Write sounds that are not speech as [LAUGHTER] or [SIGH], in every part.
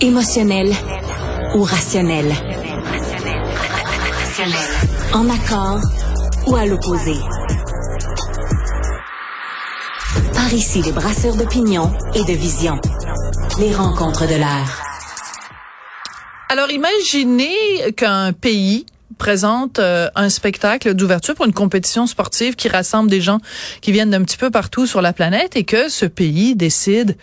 Émotionnel ou rationnel? En accord ou à l'opposé? Par ici, les brasseurs d'opinion et de vision. Les rencontres de l'air. Alors, imaginez qu'un pays présente euh, un spectacle d'ouverture pour une compétition sportive qui rassemble des gens qui viennent d'un petit peu partout sur la planète et que ce pays décide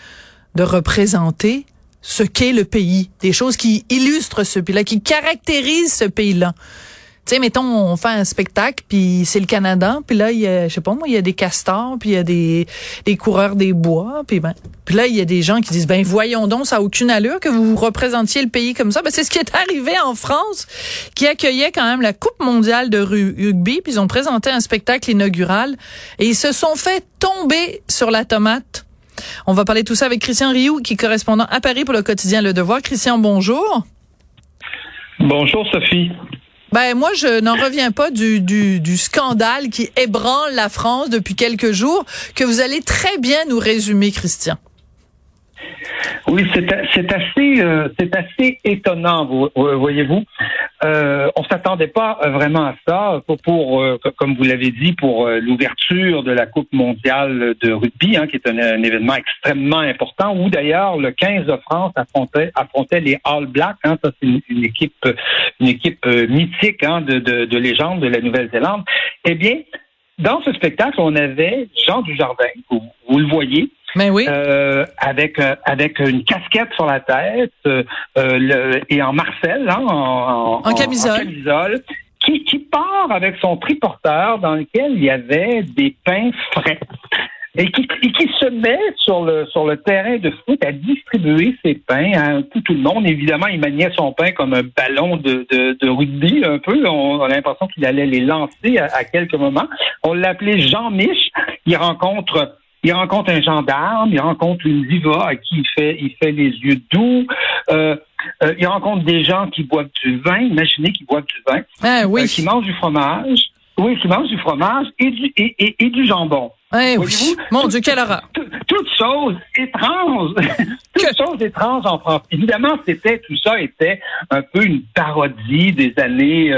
de représenter ce qu'est le pays, des choses qui illustrent ce pays-là, qui caractérisent ce pays-là tu sais, mettons, on fait un spectacle, puis c'est le Canada, puis là, il y a, je sais pas moi, il y a des castors, puis il y a des, des coureurs des bois, puis ben, puis là, il y a des gens qui disent, ben voyons donc, ça a aucune allure que vous représentiez le pays comme ça. Ben c'est ce qui est arrivé en France, qui accueillait quand même la Coupe mondiale de rugby, puis ils ont présenté un spectacle inaugural, et ils se sont fait tomber sur la tomate. On va parler de tout ça avec Christian Rioux, qui est correspondant à Paris pour le quotidien Le Devoir. Christian, bonjour. Bonjour Sophie. Ben moi, je n'en reviens pas du, du, du, scandale qui ébranle la France depuis quelques jours, que vous allez très bien nous résumer, Christian. Oui, c'est assez, euh, c'est assez étonnant, voyez-vous. Euh, on s'attendait pas vraiment à ça pour, pour euh, comme vous l'avez dit, pour euh, l'ouverture de la Coupe mondiale de rugby, hein, qui est un, événement extrêmement important, où d'ailleurs le 15 de France affrontait, affrontait les All Blacks. Hein, ça, c'est une, équipe, une équipe mythique hein, de, de, de légende de la Nouvelle-Zélande. Eh bien, dans ce spectacle, on avait Jean Dujardin, vous, vous le voyez, mais oui. Euh, avec euh, avec une casquette sur la tête euh, le, et en Marcel, hein, en, en, camisole. qui, qui part avec son triporteur dans lequel il y avait des pains frais et qui, et qui se met sur le sur le terrain de foot à distribuer ses pains à tout, tout le monde. Évidemment, il maniait son pain comme un ballon de, de, de rugby un peu. On, a l'impression qu'il allait les lancer à, à quelques moments. On l'appelait Jean Mich. Il rencontre il rencontre un gendarme, il rencontre une diva à qui il fait, il fait les yeux doux. Euh, euh, il rencontre des gens qui boivent du vin. Imaginez qu'ils boivent du vin. Ah, oui. Euh, qui mangent du fromage. Oui, qui mangent du fromage et du, et, et, du jambon. Eh oui. Mon Dieu, quelle horreur. Toutes choses étranges. [LAUGHS] toutes choses étranges en France. Évidemment, c'était, tout ça était un peu une parodie des années,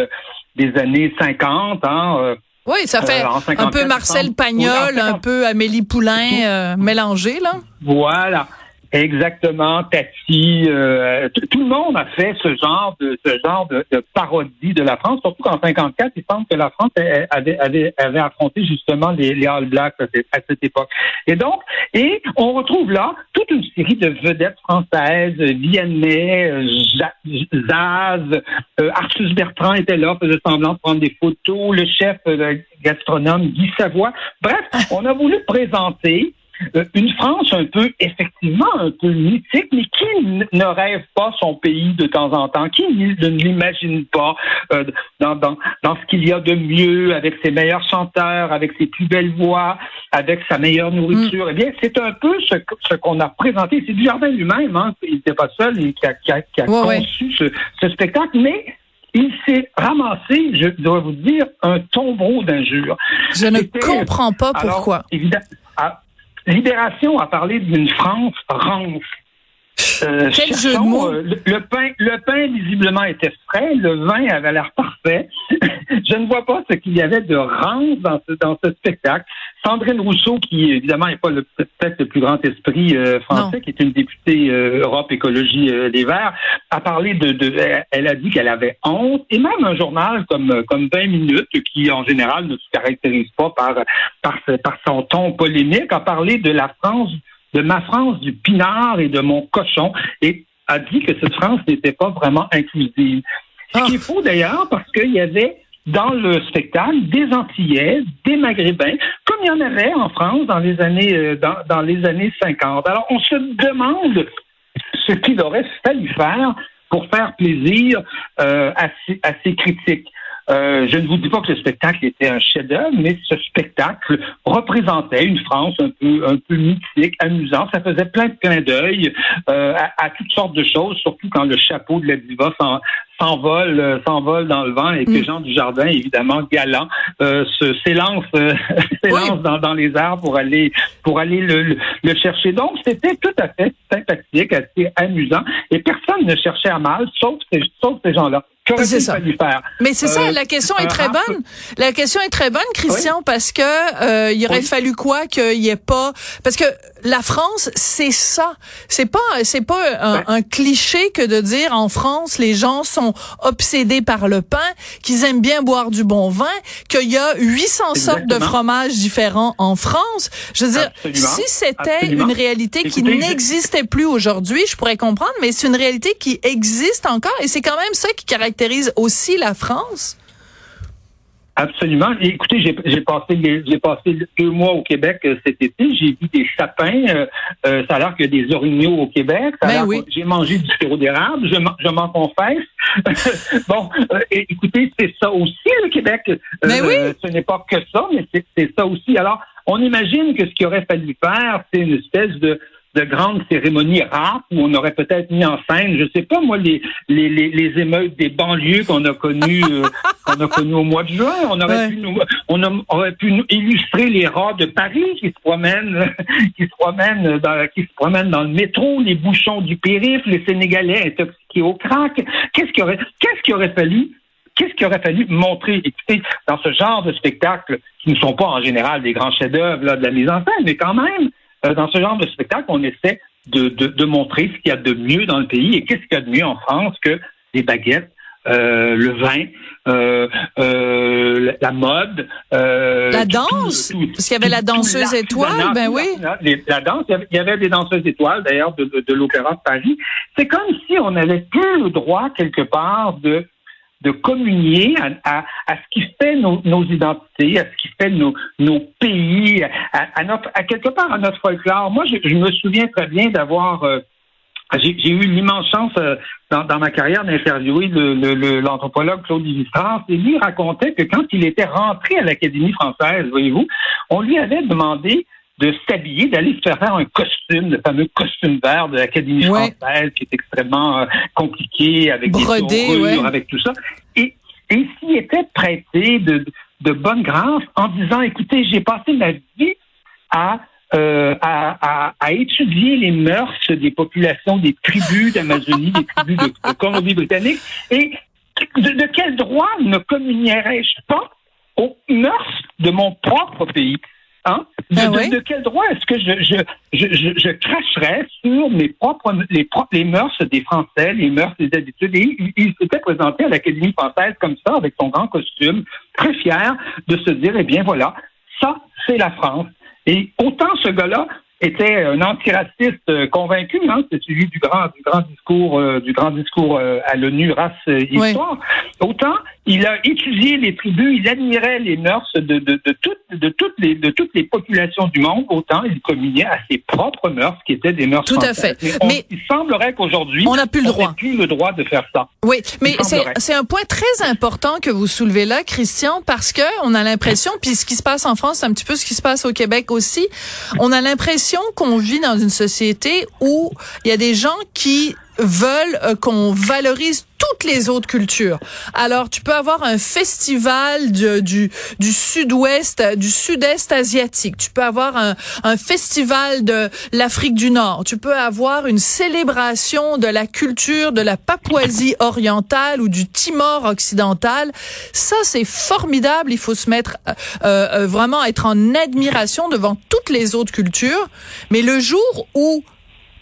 des années 50, hein. Oui, ça fait euh, un peu Marcel Pagnol, un peu Amélie Poulain euh, mélangé, là. Voilà. Exactement, Tati, euh, tout le monde a fait ce genre de ce genre de, parodie de la France, surtout qu'en 54, il semble que la France avait, avait, avait affronté justement les, les, All Blacks à cette, époque. Et donc, et on retrouve là toute une série de vedettes françaises, Vianney, Zaz, euh, Arthus Bertrand était là, faisait semblant de prendre des photos, le chef euh, gastronome Guy Savoie. Bref, on a voulu présenter une France un peu, effectivement, un peu mythique, mais qui ne rêve pas son pays de temps en temps, qui ne l'imagine pas euh, dans, dans, dans ce qu'il y a de mieux, avec ses meilleurs chanteurs, avec ses plus belles voix, avec sa meilleure nourriture. Mm. Eh bien, c'est un peu ce, ce qu'on a présenté. C'est du jardin lui-même, hein. il n'était pas seul et qui a, qui a, qui a conçu Ce, ce spectacle, mais il s'est ramassé, je dois vous dire, un tombeau d'injures. Je ne comprends pas pourquoi. évidemment, ah, Libération a parlé d'une France rance. Euh, Quel jeu de mots? Euh, le, pain, le pain visiblement était frais, le vin avait l'air parfait. [LAUGHS] Je ne vois pas ce qu'il y avait de rance dans ce, dans ce spectacle. Sandrine Rousseau, qui évidemment n'est pas le, peut-être le plus grand esprit euh, français, qui est une députée Europe Écologie Les Verts, a parlé de, de elle a dit qu'elle avait honte. Et même un journal comme comme 20 minutes, qui en général ne se caractérise pas par par, par son ton polémique, a parlé de la France de ma France du pinard et de mon cochon et a dit que cette France n'était pas vraiment inclusive. Ce qui est ah. faux d'ailleurs parce qu'il y avait dans le spectacle des Antillais, des Maghrébins, comme il y en avait en France dans les années euh, dans, les années 50. Alors on se demande ce qu'il aurait fallu faire pour faire plaisir euh, à, ces, critiques. Euh, je ne vous dis pas que le spectacle était un chef-d'œuvre, mais ce spectacle représentait une France un peu, un peu mythique, amusant. Ça faisait plein de clins d'œil euh, à, à, toutes sortes de choses, surtout quand le chapeau de la diva s'envole euh, s'envole dans le vent et que mm. Jean Dujardin, évidemment galant, euh, s'élance euh, [LAUGHS] s'élance dans, dans, les airs pour aller pour aller le, le, chercher. Donc c'était tout à fait sympathique, assez amusant et personne ne cherchait à mal, sauf ces, sauf ces gens-là. C'est ça. Mais c'est ça, la question est très bonne. La question est très bonne, Christian, parce que euh, il aurait fallu quoi qu'il y ait pas, parce que la France, c'est ça. C'est pas, c'est pas un, un, cliché que de dire en France les gens sont obsédés par le pain, qu'ils aiment bien boire du bon vin, qu'il y a 800 sortes de fromages différents en France. Je veux dire, si c'était une réalité qui n'existait plus aujourd'hui, je pourrais comprendre, mais c'est une réalité qui existe encore et c'est quand même ça qui caractérise caractérise aussi la France? Absolument. écoutez, j'ai passé j'ai passé deux mois au Québec euh, cet été. J'ai vu des sapins. Euh, euh, ça a l'air qu'il y a des orignaux au Québec. Ben j'ai mangé du sirop d'érable. Je, je m'en confesse. [LAUGHS] bon, écoutez, c'est ça aussi le Québec. Ben oui. Ce n'est pas que ça, mais c'est ça aussi. Alors, on imagine que ce qu'il aurait fallu faire, c'est une espèce de de grandes cérémonies rares où on aurait peut-être mis en scène, je sais pas moi, les les, les, émeutes des banlieues qu'on a connues euh, [LAUGHS] qu'on a connues au mois de juin. On aurait pu nous, on aurait pu nous illustrer les rats de Paris qui se promènent [LAUGHS] qui se promènent dans qui se promènent dans le métro, les bouchons du périph', les Sénégalais intoxiqués au crack. Qu'est-ce qui aurait qu'est-ce qui aurait fallu Qu'est-ce qu'il aurait fallu montrer? Écoutez, dans ce genre de spectacle, qui ne sont pas en général des grands chefs-d'œuvre de la mise en scène, mais quand même, dans ce genre de spectacle, on essaie de, de, montrer ce qu'il y a de mieux dans le pays et qu'est-ce qu'il y a de mieux en France que les baguettes, euh, le vin, euh, euh, la mode, euh, la danse, parce qu'il y avait la danseuse étoile, ben oui, la, danse, il y avait des danseuses étoiles d'ailleurs de, de, de l'Opéra de Paris. C'est comme si on n'avait plus le droit quelque part de de communier à, ce qui fait nos, identités, à ce qui fait nos, pays, à, notre, à quelque part à notre folklore. Moi, je, me souviens très bien d'avoir euh, j'ai eu l'immense chance euh, dans, ma carrière d'interviewer l'anthropologue Claude Lévi-Strauss et lui racontait que quand il était rentré à l'Académie française, voyez-vous, on lui avait demandé de s'habiller, d'aller se faire faire un costume, le fameux costume vert de l'Académie française, qui est extrêmement euh, compliqué avec Brodé, des avec tout ça. Et, et s'il était prêté de, de bonne grâce en disant, écoutez, j'ai passé ma vie à euh, à, à, à, étudier les mœurs des populations des tribus d'Amazonie, des tribus de, de Colombie-Britannique, et de, de, quel droit ne communierais-je pas aux mœurs de mon propre pays? Hein? Ben de, quel droit est-ce que je, je, je, je, cracherais sur mes propres les, les mœurs des Français, les mœurs des habitudes? Et il, s'était présenté à l'Académie française comme ça, avec son grand costume, très fier de se dire, eh bien voilà, ça, c'est la France. Et autant ce gars-là était un antiraciste euh, convaincu, hein, c'est celui du grand, du grand discours, euh, du grand discours euh, à l'ONU race histoire. Autant il a étudié les tribus, il admirait les mœurs de, de, de, toutes, de, toutes les, de toutes les populations du monde, autant il communiait à ses propres mœurs, qui étaient des mœurs Tout à fait. Mais, il semblerait qu'aujourd'hui, on n'a plus le droit. plus le droit de faire ça. Oui, mais c'est un point très important que vous soulevez là, Christian, parce que on a l'impression, puis ce qui se passe en France, c'est un petit peu ce qui se passe au Québec aussi, on a l'impression qu'on vit dans une société où il y a des gens qui veulent euh, qu'on valorise toutes les autres cultures. Alors, tu peux avoir un festival du, du, du sud-ouest, du sud-est asiatique. Tu peux avoir un, un festival de l'Afrique du Nord. Tu peux avoir une célébration de la culture de la Papouasie orientale ou du Timor occidental. Ça, c'est formidable. Il faut se mettre euh, euh, vraiment être en admiration devant toutes les autres cultures. Mais le jour où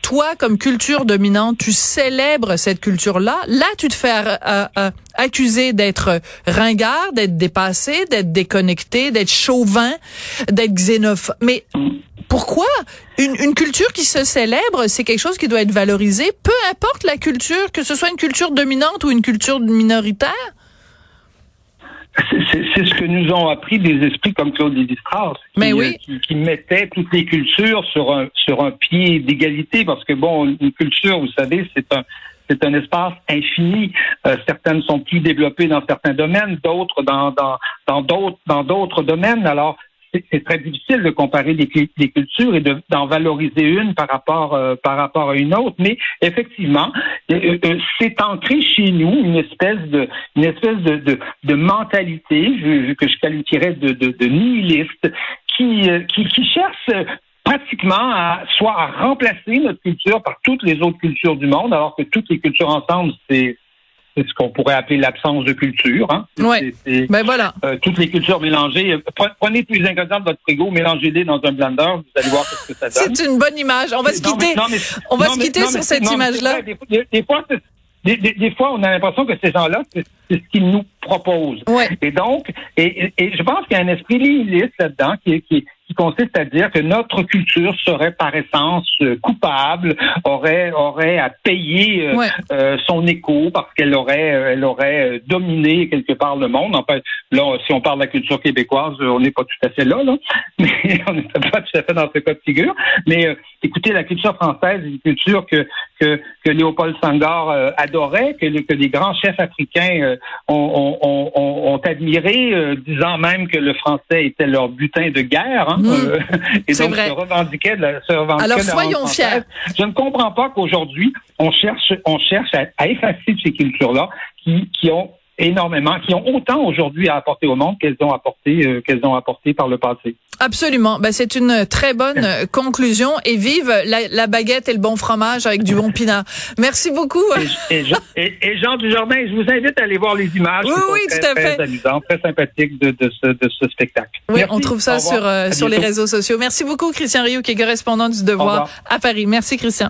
toi, comme culture dominante, tu célèbres cette culture-là. Là, tu te fais euh, euh, accuser d'être ringard, d'être dépassé, d'être déconnecté, d'être chauvin, d'être xénophobe. Mais pourquoi une, une, culture qui se célèbre, c'est quelque chose qui doit être valorisé, peu importe la culture, que ce soit une culture dominante ou une culture minoritaire? C'est ce que nous ont appris des esprits comme Claude Lévi-Strauss, qui, euh, qui, mettaient toutes les cultures sur un, sur un pied d'égalité, parce que bon, une culture, vous savez, c'est un c'est un espace infini. Euh, certaines sont plus développées dans certains domaines, d'autres dans dans dans d'autres dans d'autres domaines. Alors c'est très difficile de comparer les, cultures et d'en valoriser une par rapport euh, par rapport à une autre. Mais effectivement, euh, euh, c'est ancré chez nous une espèce de une espèce de, de, mentalité que je qualifierais de, de, nihiliste qui, qui, qui cherche pratiquement à soit à remplacer notre culture par toutes les autres cultures du monde, alors que toutes les cultures ensemble, c'est c'est ce qu'on pourrait appeler l'absence de culture. Hein? Oui. Ben voilà. Euh, toutes les cultures mélangées. Prenez plus les ingrédients de votre frigo, mélangez-les dans un blender, vous allez voir ce que ça donne. C'est une bonne image. On va se quitter. on va se quitter sur cette image-là. Des, fois, des, fois, on a l'impression que ces gens-là, c'est ce qu'ils nous proposent. Ouais. Et donc, et, et, je pense qu'il y a un esprit nihiliste là-dedans qui, qui, qui consiste à dire que notre culture serait par essence euh, coupable, aurait aurait à payer euh, euh, son écho parce qu'elle aurait elle aurait dominé quelque part le monde. Enfin, là, si on parle de la culture québécoise, on n'est pas tout à fait là, là, [LAUGHS] mais on n'est pas tout à fait dans ce cas de figure. Mais écoutez, la culture française est une culture que que, que Léopold Senghor adorait, que, que les grands chefs africains ont, ont, ont, ont, admiré, disant même que le français était leur butin de guerre. Hein. Mm. Euh, [LAUGHS] et donc se revendiquait de la, se Alors soyons fiers. Je ne comprends pas qu'aujourd'hui on cherche on cherche à, effacer ces cultures-là qui, qui ont énormément, qui ont autant aujourd'hui à apporter au monde qu'elles ont apporté euh, qu'elles ont apporté par le passé. Absolument. Ben, c'est une très bonne conclusion et vive la, baguette et le bon fromage avec du bon [LAUGHS] pinard. Merci beaucoup. Et, et, Jean Dujardin, je vous invite à aller voir les images. Oui, oui, très, tout à fait. Très amusant, très sympathique de, de, ce, de ce spectacle. Oui, on trouve ça sur, euh, sur les réseaux sociaux. Merci beaucoup, Christian Rio, qui est correspondant du Devoir à Paris. Merci, Christian.